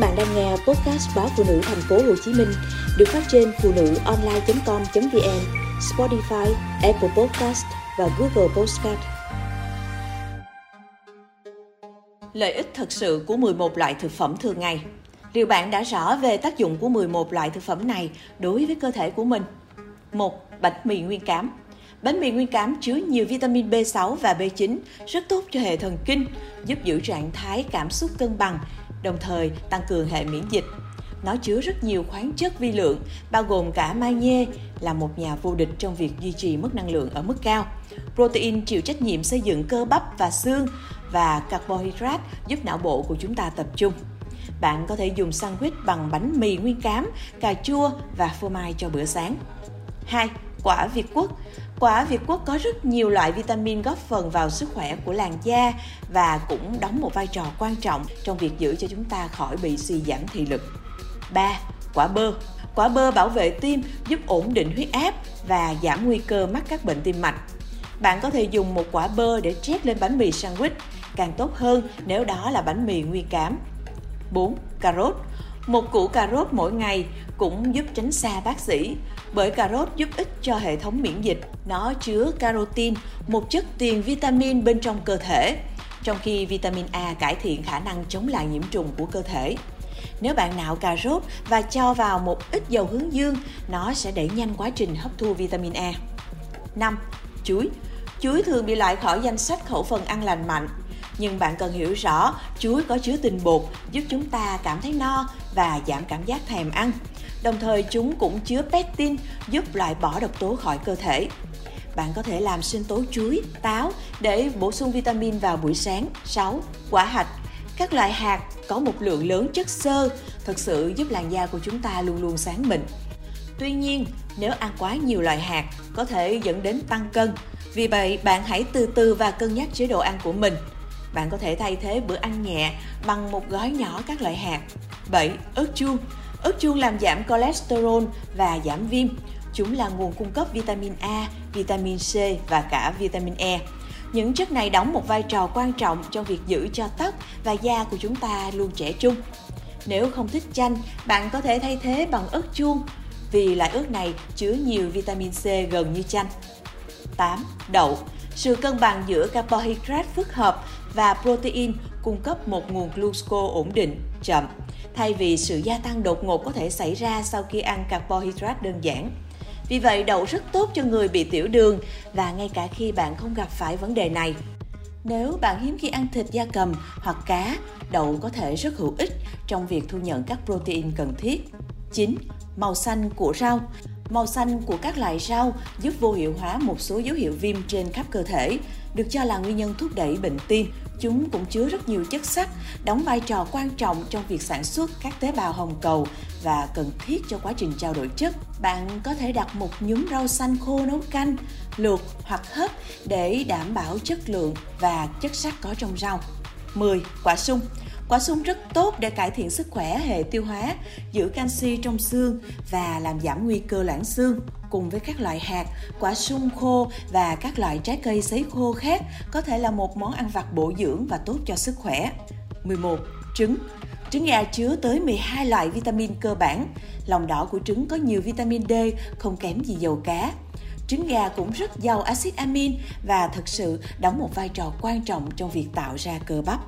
bạn đang nghe podcast báo phụ nữ thành phố Hồ Chí Minh được phát trên phụ nữ online.com.vn, Spotify, Apple Podcast và Google Podcast. Lợi ích thực sự của 11 loại thực phẩm thường ngày. Liệu bạn đã rõ về tác dụng của 11 loại thực phẩm này đối với cơ thể của mình? 1. Bánh mì nguyên cám Bánh mì nguyên cám chứa nhiều vitamin B6 và B9, rất tốt cho hệ thần kinh, giúp giữ trạng thái cảm xúc cân bằng, đồng thời tăng cường hệ miễn dịch. Nó chứa rất nhiều khoáng chất vi lượng, bao gồm cả magie, là một nhà vô địch trong việc duy trì mức năng lượng ở mức cao. Protein chịu trách nhiệm xây dựng cơ bắp và xương và carbohydrate giúp não bộ của chúng ta tập trung. Bạn có thể dùng sandwich bằng bánh mì nguyên cám, cà chua và phô mai cho bữa sáng. 2. Quả Việt Quất Quả Việt Quất có rất nhiều loại vitamin góp phần vào sức khỏe của làn da và cũng đóng một vai trò quan trọng trong việc giữ cho chúng ta khỏi bị suy giảm thị lực. 3. Quả bơ Quả bơ bảo vệ tim, giúp ổn định huyết áp và giảm nguy cơ mắc các bệnh tim mạch. Bạn có thể dùng một quả bơ để trét lên bánh mì sandwich, càng tốt hơn nếu đó là bánh mì nguyên cám. 4. Cà rốt một củ cà rốt mỗi ngày cũng giúp tránh xa bác sĩ, bởi cà rốt giúp ích cho hệ thống miễn dịch. Nó chứa carotin, một chất tiền vitamin bên trong cơ thể, trong khi vitamin A cải thiện khả năng chống lại nhiễm trùng của cơ thể. Nếu bạn nạo cà rốt và cho vào một ít dầu hướng dương, nó sẽ đẩy nhanh quá trình hấp thu vitamin A. 5. Chuối Chuối thường bị loại khỏi danh sách khẩu phần ăn lành mạnh nhưng bạn cần hiểu rõ chuối có chứa tinh bột giúp chúng ta cảm thấy no và giảm cảm giác thèm ăn. Đồng thời chúng cũng chứa pectin giúp loại bỏ độc tố khỏi cơ thể. Bạn có thể làm sinh tố chuối, táo để bổ sung vitamin vào buổi sáng. 6. Quả hạch các loại hạt có một lượng lớn chất xơ thực sự giúp làn da của chúng ta luôn luôn sáng mịn. Tuy nhiên, nếu ăn quá nhiều loại hạt có thể dẫn đến tăng cân. Vì vậy, bạn hãy từ từ và cân nhắc chế độ ăn của mình. Bạn có thể thay thế bữa ăn nhẹ bằng một gói nhỏ các loại hạt. 7. Ớt chuông Ớt chuông làm giảm cholesterol và giảm viêm. Chúng là nguồn cung cấp vitamin A, vitamin C và cả vitamin E. Những chất này đóng một vai trò quan trọng trong việc giữ cho tóc và da của chúng ta luôn trẻ trung. Nếu không thích chanh, bạn có thể thay thế bằng ớt chuông vì loại ớt này chứa nhiều vitamin C gần như chanh. 8. Đậu sự cân bằng giữa carbohydrate phức hợp và protein cung cấp một nguồn glucose ổn định, chậm, thay vì sự gia tăng đột ngột có thể xảy ra sau khi ăn carbohydrate đơn giản. Vì vậy, đậu rất tốt cho người bị tiểu đường và ngay cả khi bạn không gặp phải vấn đề này. Nếu bạn hiếm khi ăn thịt da cầm hoặc cá, đậu có thể rất hữu ích trong việc thu nhận các protein cần thiết. 9. Màu xanh của rau Màu xanh của các loại rau giúp vô hiệu hóa một số dấu hiệu viêm trên khắp cơ thể, được cho là nguyên nhân thúc đẩy bệnh tim. Chúng cũng chứa rất nhiều chất sắt, đóng vai trò quan trọng trong việc sản xuất các tế bào hồng cầu và cần thiết cho quá trình trao đổi chất. Bạn có thể đặt một nhúm rau xanh khô nấu canh, luộc hoặc hấp để đảm bảo chất lượng và chất sắt có trong rau. 10. Quả sung Quả sung rất tốt để cải thiện sức khỏe hệ tiêu hóa, giữ canxi trong xương và làm giảm nguy cơ loãng xương. Cùng với các loại hạt, quả sung khô và các loại trái cây sấy khô khác có thể là một món ăn vặt bổ dưỡng và tốt cho sức khỏe. 11. Trứng Trứng gà chứa tới 12 loại vitamin cơ bản. Lòng đỏ của trứng có nhiều vitamin D, không kém gì dầu cá. Trứng gà cũng rất giàu axit amin và thực sự đóng một vai trò quan trọng trong việc tạo ra cơ bắp.